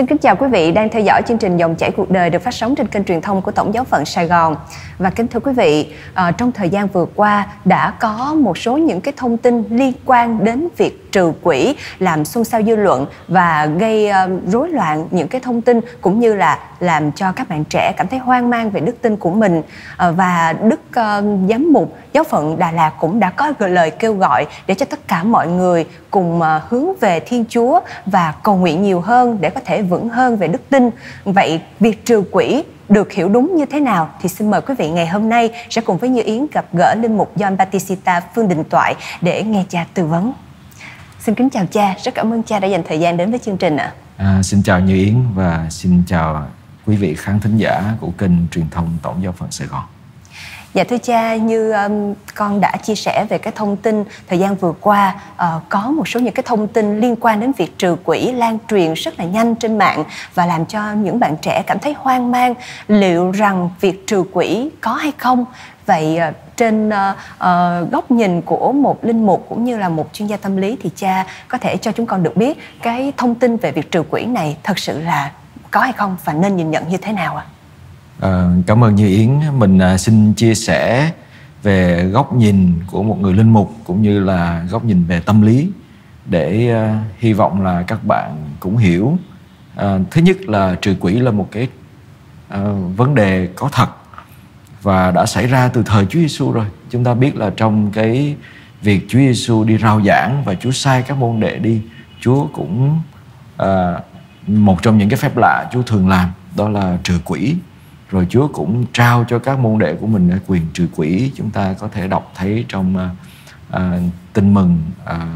Xin kính chào quý vị đang theo dõi chương trình Dòng chảy cuộc đời được phát sóng trên kênh truyền thông của Tổng giáo phận Sài Gòn. Và kính thưa quý vị, à, trong thời gian vừa qua đã có một số những cái thông tin liên quan đến việc trừ quỹ làm xôn xao dư luận và gây uh, rối loạn những cái thông tin cũng như là làm cho các bạn trẻ cảm thấy hoang mang về đức tin của mình uh, và đức uh, giám mục giáo phận Đà Lạt cũng đã có lời kêu gọi để cho tất cả mọi người cùng uh, hướng về Thiên Chúa và cầu nguyện nhiều hơn để có thể vững hơn về đức tin. Vậy việc trừ quỹ được hiểu đúng như thế nào thì xin mời quý vị ngày hôm nay sẽ cùng với Như Yến gặp gỡ linh mục John Batista Phương Đình Toại để nghe cha tư vấn. Xin kính chào cha, rất cảm ơn cha đã dành thời gian đến với chương trình ạ. À, xin chào Như Yến và xin chào quý vị khán thính giả của kênh truyền thông Tổng giáo phận Sài Gòn. Dạ thưa cha, như um, con đã chia sẻ về cái thông tin thời gian vừa qua uh, có một số những cái thông tin liên quan đến việc trừ quỹ lan truyền rất là nhanh trên mạng và làm cho những bạn trẻ cảm thấy hoang mang liệu rằng việc trừ quỹ có hay không. Vậy uh, trên uh, uh, góc nhìn của một linh mục cũng như là một chuyên gia tâm lý thì cha có thể cho chúng con được biết cái thông tin về việc trừ quỹ này thật sự là có hay không và nên nhìn nhận như thế nào ạ? À? À, cảm ơn Như Yến. Mình à, xin chia sẻ về góc nhìn của một người linh mục cũng như là góc nhìn về tâm lý để à, hy vọng là các bạn cũng hiểu. À, thứ nhất là trừ quỷ là một cái à, vấn đề có thật và đã xảy ra từ thời Chúa Giêsu rồi. Chúng ta biết là trong cái việc Chúa Giêsu đi rao giảng và Chúa sai các môn đệ đi, Chúa cũng à, một trong những cái phép lạ Chúa thường làm đó là trừ quỷ. Rồi Chúa cũng trao cho các môn đệ của mình quyền trừ quỷ. Chúng ta có thể đọc thấy trong à, tin mừng à,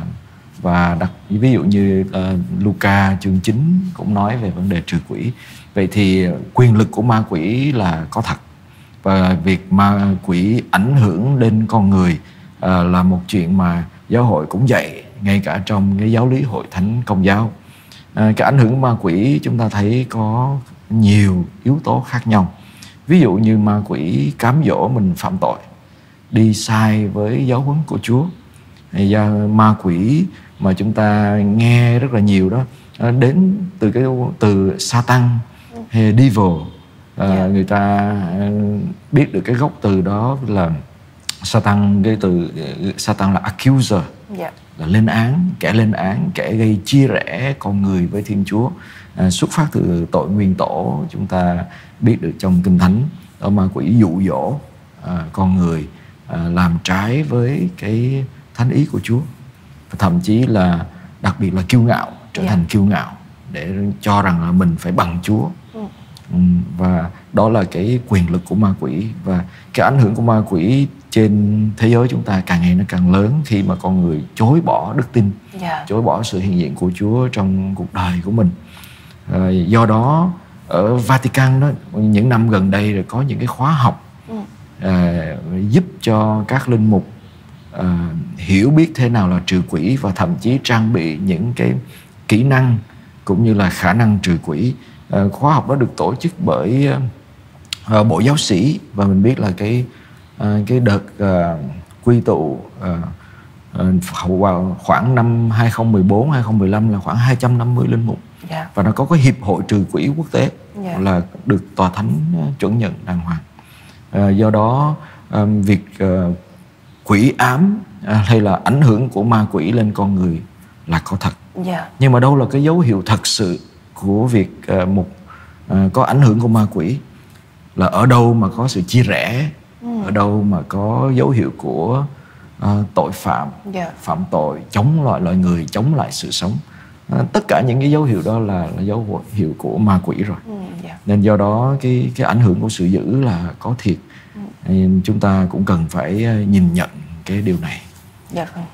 và đặc ví dụ như uh, Luca chương 9 cũng nói về vấn đề trừ quỷ. Vậy thì quyền lực của ma quỷ là có thật và việc ma quỷ ảnh hưởng đến con người à, là một chuyện mà giáo hội cũng dạy ngay cả trong cái giáo lý hội thánh công giáo. À, cái ảnh hưởng ma quỷ chúng ta thấy có nhiều yếu tố khác nhau. Ví dụ như ma quỷ cám dỗ mình phạm tội đi sai với giáo huấn của Chúa. Do ma quỷ mà chúng ta nghe rất là nhiều đó à, đến từ cái từ Satan hay devil à, yeah. Người ta biết được cái gốc từ đó là Satan cái từ Satan là accuser yeah. Dạ. là lên án kẻ lên án kẻ gây chia rẽ con người với Thiên Chúa à, xuất phát từ tội nguyên tổ chúng ta biết được trong kinh thánh đó ma quỷ dụ dỗ à, con người à, làm trái với cái thánh ý của Chúa và thậm chí là đặc biệt là kiêu ngạo trở yeah. Dạ. thành kiêu ngạo để cho rằng là mình phải bằng Chúa. Và đó là cái quyền lực của ma quỷ và cái ảnh hưởng của ma quỷ trên thế giới chúng ta càng ngày nó càng lớn khi mà con người chối bỏ đức tin yeah. Dạ. chối bỏ sự hiện diện của Chúa trong cuộc đời của mình à, do đó ở Vatican đó những năm gần đây rồi có những cái khóa học à, giúp cho các linh mục à, hiểu biết thế nào là trừ quỷ và thậm chí trang bị những cái kỹ năng cũng như là khả năng trừ quỷ khóa học đó được tổ chức bởi à, bộ giáo sĩ và mình biết là cái à, cái đợt à, quy tụ à, vào khoảng năm 2014 2015 là khoảng 250 linh mục yeah. Dạ. và nó có cái hiệp hội trừ quỹ quốc tế yeah. Dạ. là được tòa thánh ờ, chuẩn nhận đàng hoàng à, do đó um, việc uh, quỷ ám uh, hay là ảnh hưởng của ma quỷ lên con người là có thật yeah. Dạ. nhưng mà đâu là cái dấu hiệu thật sự của việc uh, một uh, có ảnh hưởng của ma quỷ là ở đâu mà có sự chia rẽ ừ. ở đâu mà có dấu hiệu của uh, tội phạm yeah. phạm tội chống lại loài người chống lại sự sống tất cả những cái dấu hiệu đó là, là dấu hiệu của ma quỷ rồi ừ, yeah. Dạ. nên do đó cái cái ảnh hưởng của sự dữ là có thiệt ừ. nên chúng ta cũng cần phải ờ, nhìn nhận cái điều này dạ vâng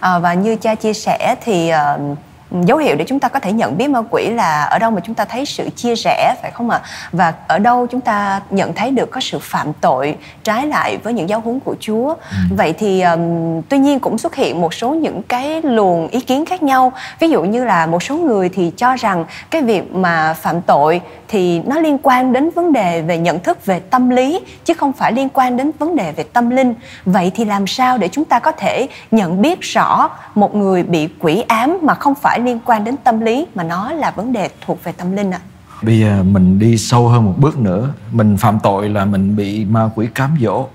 à, và như cha chia sẻ thì uh, dấu hiệu để chúng ta có thể nhận biết ma quỷ là ở đâu mà chúng ta thấy sự chia rẽ phải không ạ? Và ở đâu chúng ta nhận thấy được có sự phạm tội trái lại với những giáo huấn của Chúa. Ừ. vậy thì um, tuy nhiên cũng xuất hiện một số những cái luồng ý kiến khác nhau. Ví dụ như là một số người thì cho rằng cái việc mà phạm tội thì nó liên quan đến vấn đề về nhận thức về tâm lý chứ không phải liên quan đến vấn đề về tâm linh. Vậy thì làm sao để chúng ta có thể nhận biết rõ một người bị quỷ ám mà không phải liên quan đến tâm lý mà nó là vấn đề thuộc về tâm linh ạ? À? Bây giờ mình đi sâu hơn một bước nữa, mình phạm tội là mình bị ma quỷ cám dỗ.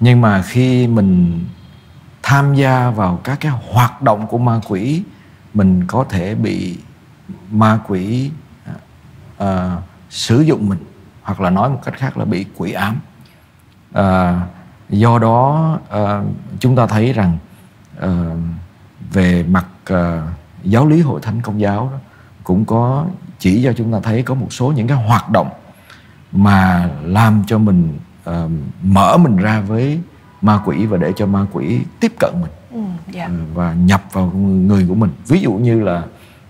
Nhưng mà khi mình tham gia vào các cái hoạt động của ma quỷ, mình có thể bị ma quỷ uh, sử dụng mình hoặc là nói một cách khác là bị quỷ ám. Uh, do đó uh, chúng ta thấy rằng uh, về mặt uh, giáo lý hội thánh công giáo đó, cũng có chỉ cho chúng ta thấy có một số những cái hoạt động mà làm cho mình uh, mở mình ra với ma quỷ và để cho ma quỷ tiếp cận mình ừ, yeah. Dạ. uh, và nhập vào người của mình ví dụ như là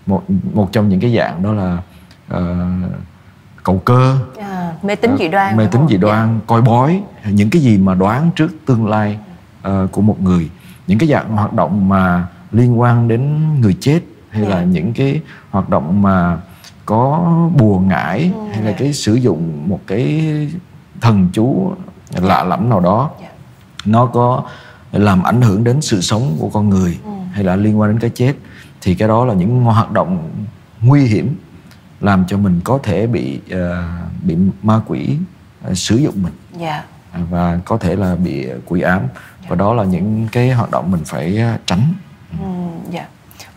một một trong những cái dạng đó là uh, cầu cơ à, mê tín dị đoan mê tín dị đoan yeah. Dạ. coi bói những cái gì mà đoán trước tương lai uh, của một người những cái dạng hoạt động mà liên quan đến người chết hay yeah. là dạ. những cái hoạt động mà có bùa ngải ừ, hay là cái sử dụng một cái thần chú lạ lẫm nào đó yeah. nó có làm ảnh hưởng đến sự sống của con người ừ. hay là liên quan đến cái chết thì cái đó là những hoạt động nguy hiểm làm cho mình có thể bị uh, bị ma quỷ uh, sử dụng mình yeah. Dạ. và có thể là bị quỷ ám yeah. và đó là những cái hoạt động mình phải tránh. Ừ. Dạ.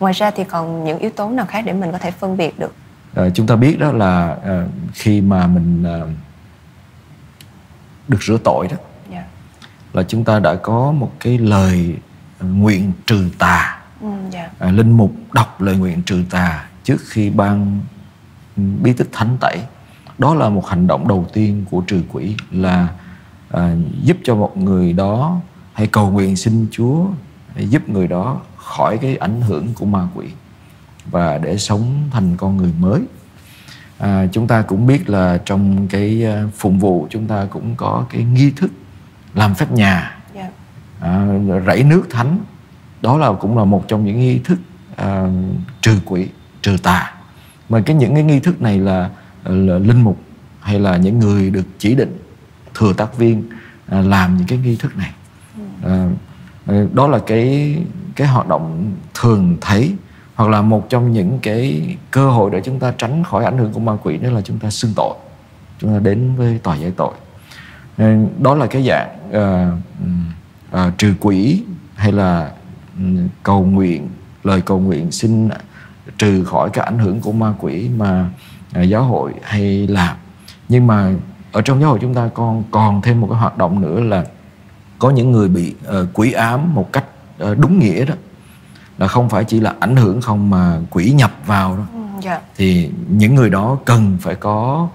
Ngoài ra thì còn những yếu tố nào khác để mình có thể phân biệt được? Uh, chúng ta biết đó là uh, khi mà mình uh, được rửa tội đó. Dạ. là chúng ta đã có một cái lời nguyện trừ tà. Ừ, yeah. uh, linh mục đọc lời nguyện trừ tà trước khi ban bí tích thánh tẩy đó là một hành động đầu tiên của trừ quỷ là à, giúp cho một người đó hãy cầu nguyện xin Chúa hãy giúp người đó khỏi cái ảnh hưởng của ma quỷ và để sống thành con người mới à, chúng ta cũng biết là trong cái à, phụng vụ chúng ta cũng có cái nghi thức làm phép nhà yeah. Dạ. à, rảy nước thánh đó là cũng là một trong những nghi thức à, trừ quỷ trừ tà mà cái những cái nghi thức này là, là linh mục hay là những người được chỉ định thừa tác viên à, làm những cái nghi thức này à, à, Ừ, đó là cái cái hoạt động thường thấy hoặc là một trong những cái cơ hội để chúng ta tránh khỏi ảnh hưởng của ma quỷ đó là chúng ta xưng tội chúng ta đến với tòa giải tội. Ừ, đó là cái dạng uh, uh, trừ quỷ hay là um, cầu nguyện lời cầu nguyện xin trừ khỏi cái ảnh hưởng của ma quỷ mà uh, giáo hội hay làm. Nhưng mà ở trong giáo hội chúng ta còn còn thêm một cái hoạt động nữa là có những người bị uh, quỷ ám một cách uh, đúng nghĩa đó là không phải chỉ là ảnh hưởng không mà quỷ nhập vào đó ừ, yeah. Dạ. thì những người đó cần phải có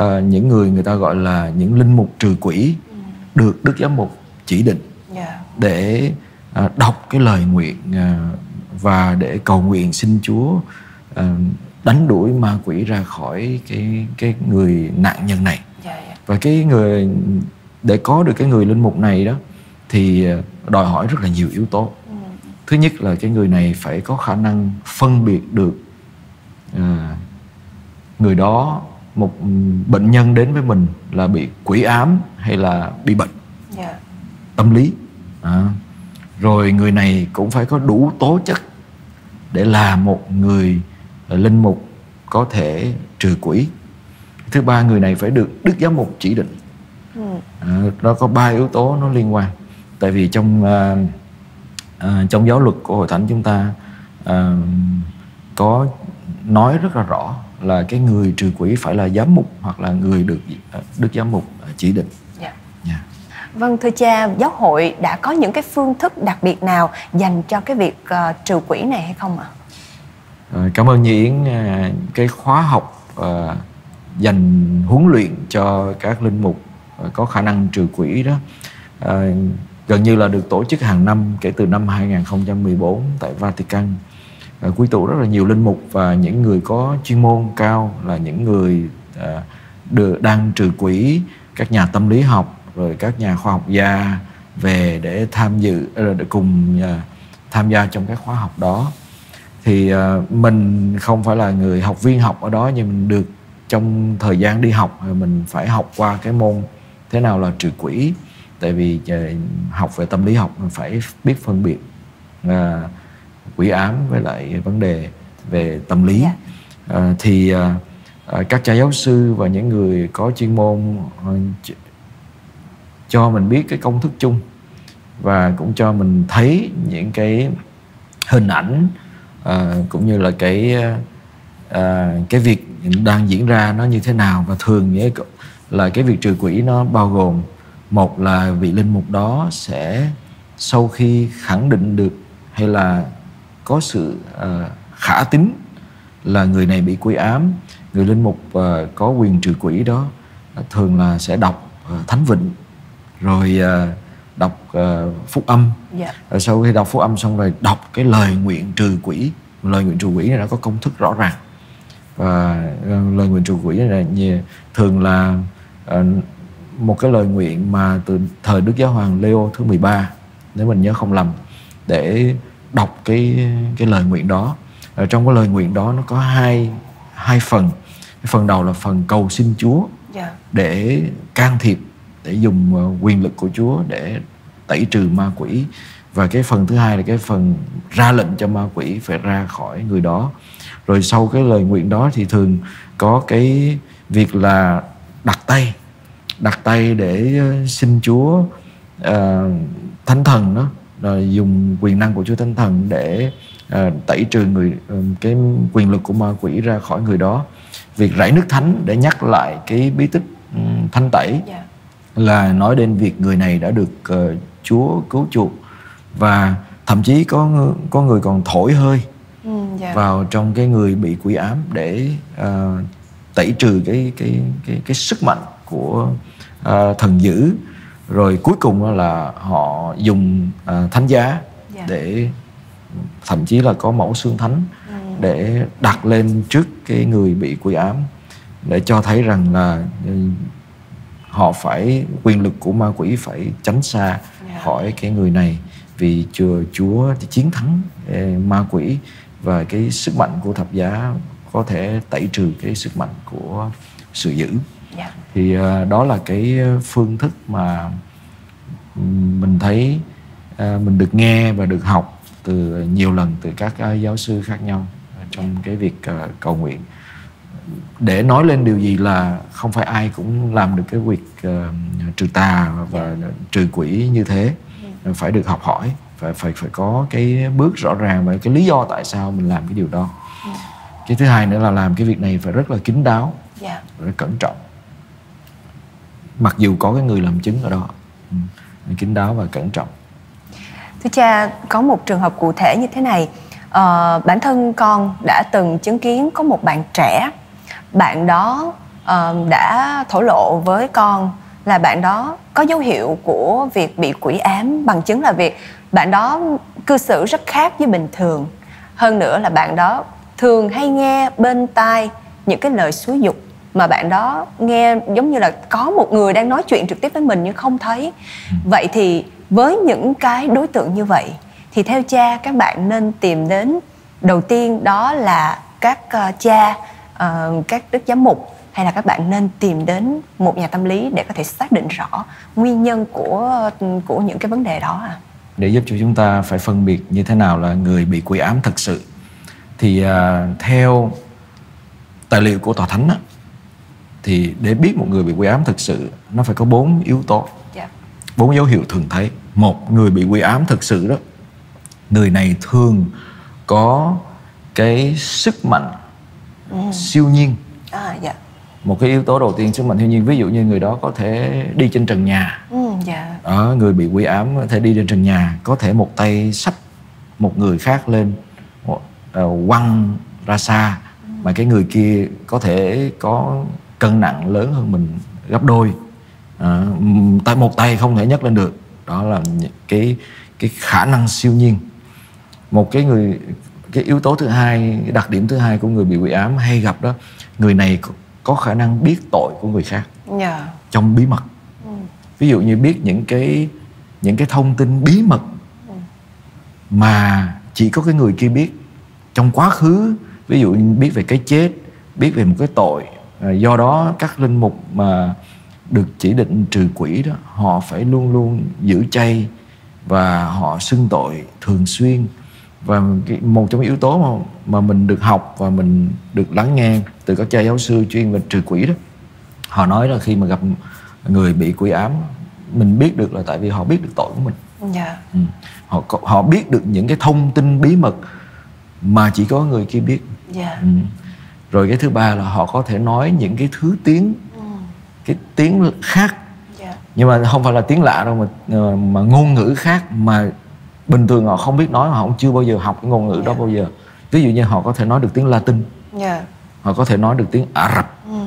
uh, những người người ta gọi là những linh mục trừ quỷ ừ. được đức giám mục chỉ định yeah. Dạ. để uh, đọc cái lời nguyện uh, và để cầu nguyện xin Chúa uh, đánh đuổi ma quỷ ra khỏi cái cái người nạn nhân này dạ, dạ. và cái người để có được cái người linh mục này đó thì ờ, đòi hỏi rất là nhiều yếu tố ừ. thứ nhất là cái người này phải có khả năng phân biệt được uh, người đó một bệnh nhân đến với mình là bị quỷ ám hay là bị bệnh yeah. Dạ. tâm lý à, rồi người này cũng phải có đủ tố chất để là một người linh mục có thể trừ quỷ thứ ba người này phải được đức giám mục chỉ định ừ. à, nó có ba yếu tố nó liên quan tại vì trong à, à, trong giáo luật của hội thánh chúng ta à, có nói rất là rõ là cái người trừ quỷ phải là giám mục hoặc là người được đức giám mục chỉ định. Vâng thưa cha, giáo hội đã có những cái phương thức đặc biệt nào dành cho cái việc uh, trừ quỷ này hay không ạ? À, cảm ơn Nhi Yến à, cái khóa học uh, dành huấn luyện cho các linh mục uh, có khả năng trừ quỷ đó. Uh, gần như là được tổ chức hàng năm kể từ năm 2014 tại Vatican. À, quy tụ rất là nhiều linh mục và những người có chuyên môn cao là những người à, được đang trừ quỷ, các nhà tâm lý học rồi các nhà khoa học gia về để tham dự à, để cùng tham gia trong cái khóa học đó thì mình không phải là người học viên học ở đó nhưng mình được trong thời gian đi học mình phải học qua cái môn thế nào là trừ quỷ tại vì học về tâm lý học mình phải biết phân biệt quỷ ám với lại vấn đề về tâm lý. À, thì à, à, các cha giáo sư và những người có chuyên môn à, ch- cho mình biết cái công thức chung và cũng cho mình thấy những cái hình ảnh à, cũng như là cái à, cái việc đang diễn ra nó như thế nào. Và thường nghĩa là cái việc trừ quỷ nó bao gồm một là vị linh mục đó sẽ sau khi khẳng định được hay là có sự à, khả tín là người này bị quỷ ám người linh mục à, có quyền trừ quỷ đó à, thường là sẽ đọc à, thánh vịnh rồi à, đọc à, phúc âm Dạ. rồi sau khi đọc phúc âm xong rồi đọc cái lời nguyện trừ quỷ lời nguyện trừ quỷ này nó có công thức rõ ràng và lời nguyện trừ quỷ này là thường là ờ, một cái lời nguyện mà từ thời Đức Giáo Hoàng Leo thứ 13 nếu mình nhớ không lầm để đọc cái cái lời nguyện đó. Ở trong cái lời nguyện đó nó có hai hai phần. Phần đầu là phần cầu xin Chúa Dạ. để can thiệp để dùng ờ, quyền lực của Chúa để tẩy trừ ma quỷ. Và cái phần thứ hai là cái phần ra lệnh cho ma quỷ phải ra khỏi người đó. Rồi sau cái lời nguyện đó thì thường có cái việc là đặt tay đặt tay để ờ, xin Chúa ờ, thánh thần đó rồi dùng quyền năng của Chúa thánh thần để ờ, tẩy trừ người ờ, cái quyền lực của ma quỷ ra khỏi người đó việc rải nước thánh để nhắc lại cái bí tích ừm, thanh tẩy Dạ. là nói đến việc người này đã được ờ, Chúa cứu chuộc và thậm chí có có người còn thổi hơi Ừ, dạ. vào trong cái người bị quỷ ám để ờ, tẩy trừ cái cái cái cái sức mạnh của ờ, thần dữ rồi cuối cùng là họ dùng ờ, thánh giá Dạ. để thậm chí là có mẫu xương thánh để đặt lên trước cái người bị quỷ ám để cho thấy rằng là ừ, họ phải quyền lực của ma quỷ phải tránh xa Dạ. khỏi cái người này vì chùa Chúa thì chiến thắng eh, ma quỷ và cái sức mạnh của thập giá có thể tẩy trừ cái sức mạnh của sự dữ Dạ. thì à, đó là cái phương thức mà mình thấy à, mình được nghe và được học từ nhiều lần từ các à, giáo sư khác nhau trong cái việc cầu nguyện. Để nói lên điều gì là không phải ai cũng làm được cái việc à, trừ tà và trừ quỷ như thế. Phải được học hỏi phải phải phải có cái bước rõ ràng và cái lý do tại sao mình làm cái điều đó. Cái thứ hai nữa là làm cái việc này phải rất là kín đáo Dạ. rất cẩn trọng mặc dù có cái người làm chứng ở đó ừ. kín đáo và cẩn trọng Thưa cha, có một trường hợp cụ thể như thế này. Ờ, bản thân con đã từng chứng kiến có một bạn trẻ, bạn đó ờ, đã thổ lộ với con là bạn đó có dấu hiệu của việc bị quỷ ám bằng chứng là việc bạn đó cư xử rất khác với bình thường. Hơn nữa là bạn đó thường hay nghe bên tai những cái lời xúi dục mà bạn đó nghe giống như là có một người đang nói chuyện trực tiếp với mình nhưng không thấy. Vậy thì với những cái đối tượng như vậy thì theo cha các bạn nên tìm đến đầu tiên đó là các ờ, cha ờ, các đức giám mục hay là các bạn nên tìm đến một nhà tâm lý để có thể xác định rõ nguyên nhân của của những cái vấn đề đó à? để giúp cho chúng ta phải phân biệt như thế nào là người bị quỷ ám thật sự thì à, theo tài liệu của tòa thánh á, thì để biết một người bị quỷ ám thực sự nó phải có bốn yếu tố. Dạ. bốn dấu hiệu thường thấy. Một người bị quỷ ám thực sự đó. Người này thường có cái sức mạnh siêu nhiên. À, dạ. một cái yếu tố đầu tiên sức mạnh siêu nhiên ví dụ như người đó có thể đi trên trần nhà. Ừ, dạ. ở người bị quỷ ám có thể đi trên trần nhà có thể một tay xách một người khác lên ờ, quăng ra xa. Mà cái người kia có thể có cân nặng lớn hơn mình gấp đôi. À, tay một tay không thể nhấc lên được. Đó là cái cái khả năng siêu nhiên. Một cái người cái yếu tố thứ hai cái đặc điểm thứ hai của người bị quỷ ám hay gặp đó người này có, khả năng biết tội của người khác. Dạ. trong bí mật. Ví dụ như biết những cái những cái thông tin bí mật mà chỉ có cái người kia biết. Trong quá khứ ví dụ biết về cái chết biết về một cái tội do đó các linh mục mà được chỉ định trừ quỷ đó họ phải luôn luôn giữ chay và họ xưng tội thường xuyên. Và cái, một trong những yếu tố mà mà mình được học và mình được lắng nghe từ các cha giáo sư chuyên về trừ quỷ đó họ nói là khi mà gặp người bị quỷ ám mình biết được là tại vì họ biết được tội của mình. Dạ. Ừ. họ họ biết được những cái thông tin bí mật mà chỉ có người kia biết. Dạ. Ừ. rồi cái thứ ba là họ có thể nói những cái thứ tiếng cái tiếng khác. Dạ. Nhưng mà không phải là tiếng lạ đâu mà ờ, mà ngôn ngữ khác mà bình thường họ không biết nói họ cũng chưa bao giờ học cái ngôn ngữ đó bao giờ. Ví dụ như họ có thể nói được tiếng Latin. Dạ. Họ có thể nói được tiếng Ả Rập. Ừ.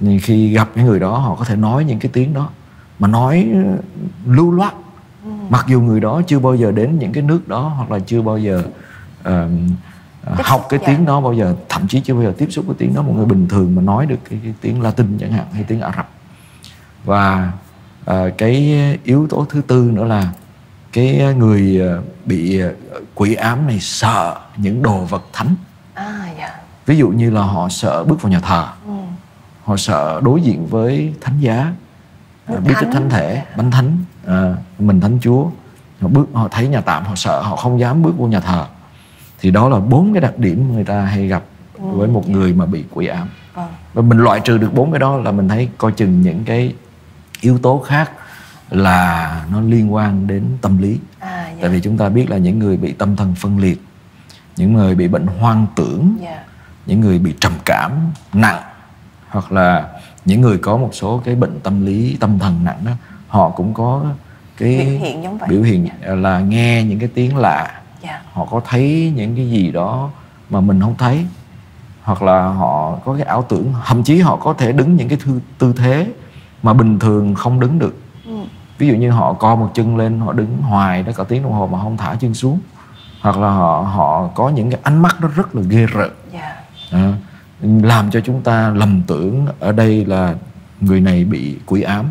nhưng khi gặp cái người đó họ có thể nói những cái tiếng đó mà nói ờ, lưu loát. Mặc dù người đó chưa bao giờ đến những cái nước đó hoặc là chưa bao giờ ờ, Tiếp học cái dạ. tiếng đó bao giờ thậm chí chưa bao giờ tiếp xúc với tiếng đó. Một người bình thường mà nói được cái, cái tiếng Latin chẳng hạn hay tiếng Ả Rập. Và ờ, cái yếu tố thứ tư nữa là cái người ờ, bị ờ, quỷ ám này sợ những đồ vật thánh. À dạ. Ví dụ như là họ sợ bước vào nhà thờ. Ừ. họ sợ đối diện với thánh giá. À, Thánh. bí tích thánh thể bánh thánh à, mình thánh chúa. Họ bước họ thấy nhà tạm họ sợ họ không dám bước vô nhà thờ thì đó là bốn cái đặc điểm người ta hay gặp với một người mà bị quỷ ám. Vâng và mình loại trừ được bốn cái đó là mình thấy coi chừng những cái yếu tố khác là nó liên quan đến tâm lý. À dạ. Tại vì chúng ta biết là những người bị tâm thần phân liệt những người bị bệnh hoang tưởng dạ. những người bị trầm cảm nặng hoặc là những người có một số cái bệnh tâm lý tâm thần nặng đó họ cũng có cái Biểu hiện giống vậy. biểu hiện là nghe những cái tiếng lạ dạ. Họ có thấy những cái gì đó mà mình không thấy? Hoặc là họ có cái ảo tưởng? Thậm chí họ có thể đứng những cái thư, tư thế mà bình thường không đứng được. Ừ. ví dụ như họ co một chân lên họ đứng hoài đó cả tiếng đồng hồ mà không thả chân xuống. Hoặc là họ họ có những cái ánh mắt nó rất là ghê rợn. Dạ. À, làm cho chúng ta lầm tưởng ở đây là người này bị quỷ ám.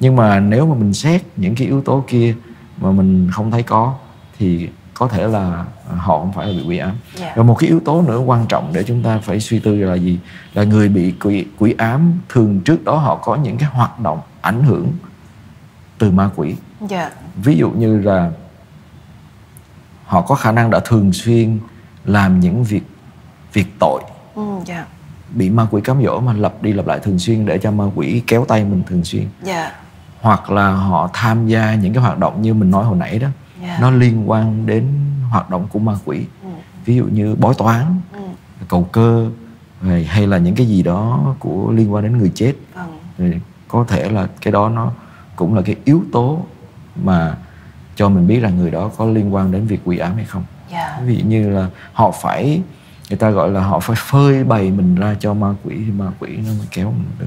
Nhưng mà nếu mà mình xét những cái yếu tố kia mà mình không thấy có thì có thể là họ không phải là bị quỷ ám. Dạ. và một cái yếu tố nữa quan trọng để chúng ta phải suy tư là gì? Là người bị quỷ, quỷ ám thường trước đó họ có những cái hoạt động ảnh hưởng từ ma quỷ. Dạ. Ví dụ như là họ có khả năng đã thường xuyên làm những việc việc tội. Ừ. dạ. Bị ma quỷ cám dỗ mà lặp đi lặp lại thường xuyên để cho ma quỷ kéo tay mình thường xuyên. Dạ. Hoặc là họ tham gia những cái hoạt động như mình nói hồi nãy đó Dạ. nó liên quan đến hoạt động của ma quỷ. Ừ. ví dụ như bói toán ừ. cầu cơ hay, là những cái gì đó của liên quan đến người chết. Thì có thể là cái đó nó cũng là cái yếu tố mà cho mình biết rằng người đó có liên quan đến việc quỷ ám hay không. Dạ ví dụ như là họ phải người ta gọi là họ phải phơi bày mình ra cho ma quỷ thì ma quỷ nó mới kéo mình được.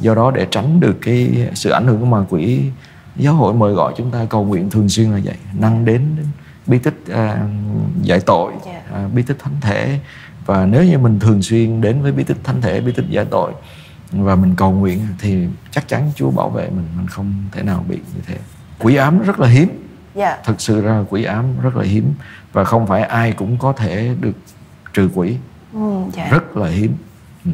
Do đó để tránh được cái sự ảnh hưởng của ma quỷ giáo hội mời gọi chúng ta cầu nguyện thường xuyên là vậy. Năng đến, bí tích à, giải tội Dạ. à, bí tích thánh thể. Và nếu như mình thường xuyên đến với bí tích thánh thể bí tích giải tội và mình cầu nguyện thì chắc chắn Chúa bảo vệ mình mình không thể nào bị như thế. Quỷ ám rất là hiếm. Dạ. Thực sự ra quỷ ám rất là hiếm và không phải ai cũng có thể được trừ quỷ. Ừ. dạ. Rất là hiếm. Ừ.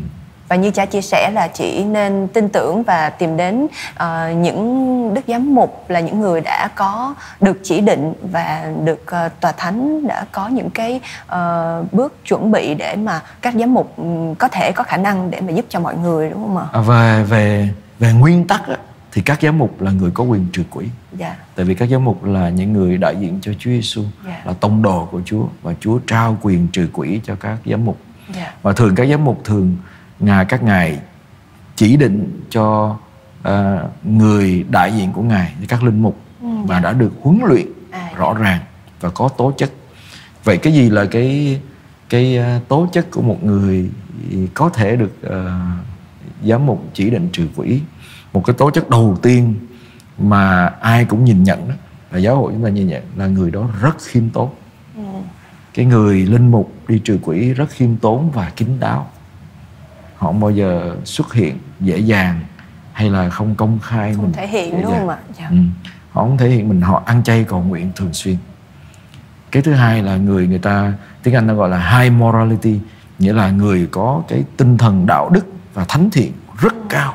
và như cha chia sẻ là chỉ nên tin tưởng và tìm đến ờ, những đức giám mục là những người đã có được chỉ định và được ờ, tòa thánh đã có những cái ờ, bước chuẩn bị để mà các giám mục ừm, có thể có khả năng để mà giúp cho mọi người đúng không ạ? À, về về về nguyên tắc á, thì các giám mục là người có quyền trừ quỷ Dạ. tại vì các giám mục là những người đại diện cho Chúa Giêsu Dạ. là tông đồ của Chúa và Chúa trao quyền trừ quỷ cho các giám mục Dạ. và thường các giám mục thường ngài các ngài chỉ định cho à, người đại diện của ngài các linh mục và đã được huấn luyện À, dạ. rõ ràng và có tố chất. Vậy cái gì là cái cái à, tố chất của một người có thể được à, giám mục chỉ định trừ quỷ? Một cái tố chất đầu tiên mà ai cũng nhìn nhận đó, là giáo hội chúng ta nhìn nhận là người đó rất khiêm tốn. Ừ. cái người linh mục đi trừ quỷ rất khiêm tốn và kín đáo không bao giờ xuất hiện dễ dàng hay là không công khai Không mình thể hiện đúng không ạ? Dạ. ừ. họ không thể hiện mình họ ăn chay cầu nguyện thường xuyên cái thứ hai là người người ta tiếng anh nó gọi là high morality nghĩa là người có cái tinh thần đạo đức và thánh thiện rất cao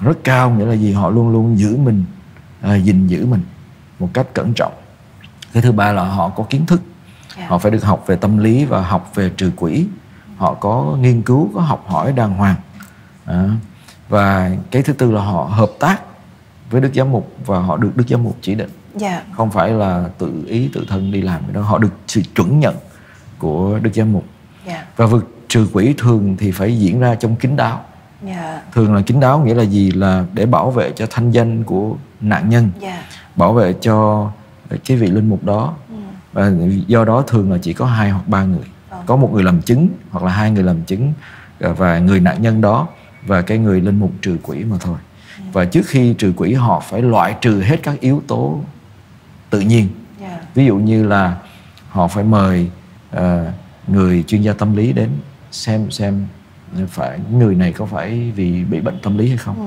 rất cao nghĩa là gì họ luôn luôn giữ mình à, gìn giữ mình một cách cẩn trọng cái thứ ba là họ có kiến thức yeah. họ phải được học về tâm lý và học về trừ quỷ họ có nghiên cứu có học hỏi đàng hoàng à, và cái thứ tư là họ hợp tác với đức giám mục và họ được đức giám mục chỉ định yeah. không phải là tự ý tự thân đi làm cái đó họ được sự chuẩn nhận của đức giám mục yeah. và việc trừ quỷ thường thì phải diễn ra trong kín đáo yeah. thường là kín đáo nghĩa là gì là để bảo vệ cho thanh danh của nạn nhân yeah. bảo vệ cho cái vị linh mục đó ừ. và do đó thường là chỉ có hai hoặc ba người Vâng. có một người làm chứng hoặc là hai người làm chứng ờ, và người nạn nhân đó và cái người linh mục trừ quỷ mà thôi Ừ. và trước khi trừ quỷ họ phải loại trừ hết các yếu tố tự nhiên yeah. ví dụ như là họ phải mời ờ, người chuyên gia tâm lý đến xem xem phải người này có phải vì bị bệnh tâm lý hay không Ừ.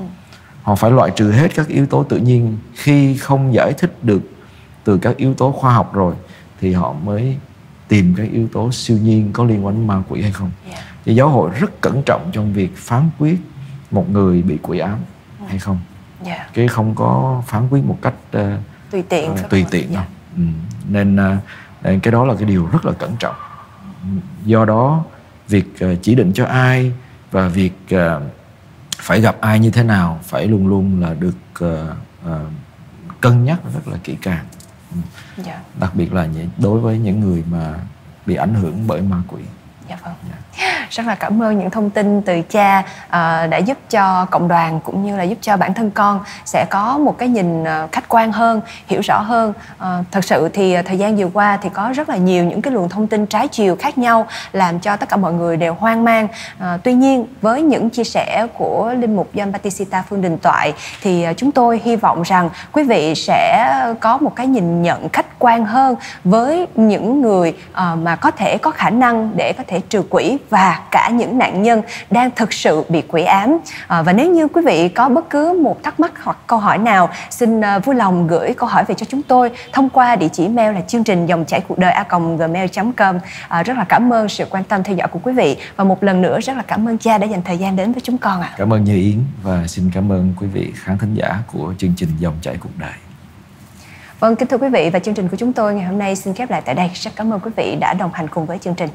họ phải loại trừ hết các yếu tố tự nhiên khi không giải thích được từ các yếu tố khoa học rồi thì họ mới tìm các yếu tố siêu nhiên có liên quan đến ma quỷ hay không Yeah. thì giáo hội rất cẩn trọng trong việc phán quyết một người bị quỷ ám hay không Yeah. chứ không có phán quyết một cách ờ, tùy tiện phải tùy tiện đâu Yeah. ừ. nên ờ, cái đó là cái điều rất là cẩn trọng do đó việc ờ, chỉ định cho ai và việc ờ, phải gặp ai như thế nào phải luôn luôn là được ờ, ờ, cân nhắc rất là kỹ càng dạ. Đặc biệt là những- đối với những người mà bị ảnh hưởng bởi ma quỷ. Dạ vâng rất là cảm ơn những thông tin từ cha ờ, đã giúp cho cộng đoàn cũng như là giúp cho bản thân con sẽ có một cái nhìn ờ, khách quan hơn hiểu rõ hơn. À, thật sự thì thời gian vừa qua thì có rất là nhiều những cái luồng thông tin trái chiều khác nhau làm cho tất cả mọi người đều hoang mang. Tuy nhiên với những chia sẻ của linh mục John Batista Phương Đình Toại thì chúng tôi hy vọng rằng quý vị sẽ có một cái nhìn nhận khách quan hơn với những người mà có thể có khả năng để có thể trừ quỷ và cả những nạn nhân đang thực sự bị quỷ ám. À, và nếu như quý vị có bất cứ một thắc mắc hoặc câu hỏi nào xin à, vui lòng gửi câu hỏi về cho chúng tôi thông qua địa chỉ mail là chương trình dòng chảy cuộc đời a gmail.com à, rất là cảm ơn sự quan tâm theo dõi của quý vị. Và một lần nữa rất là cảm ơn cha đã dành thời gian đến với chúng con ạ. Cảm ơn như yến và xin cảm ơn quý vị khán thính giả của chương trình dòng chảy cuộc đời. Vâng, kính thưa quý vị và chương trình của chúng tôi ngày hôm nay xin khép lại tại đây. Rất cảm ơn quý vị đã đồng hành cùng với chương trình.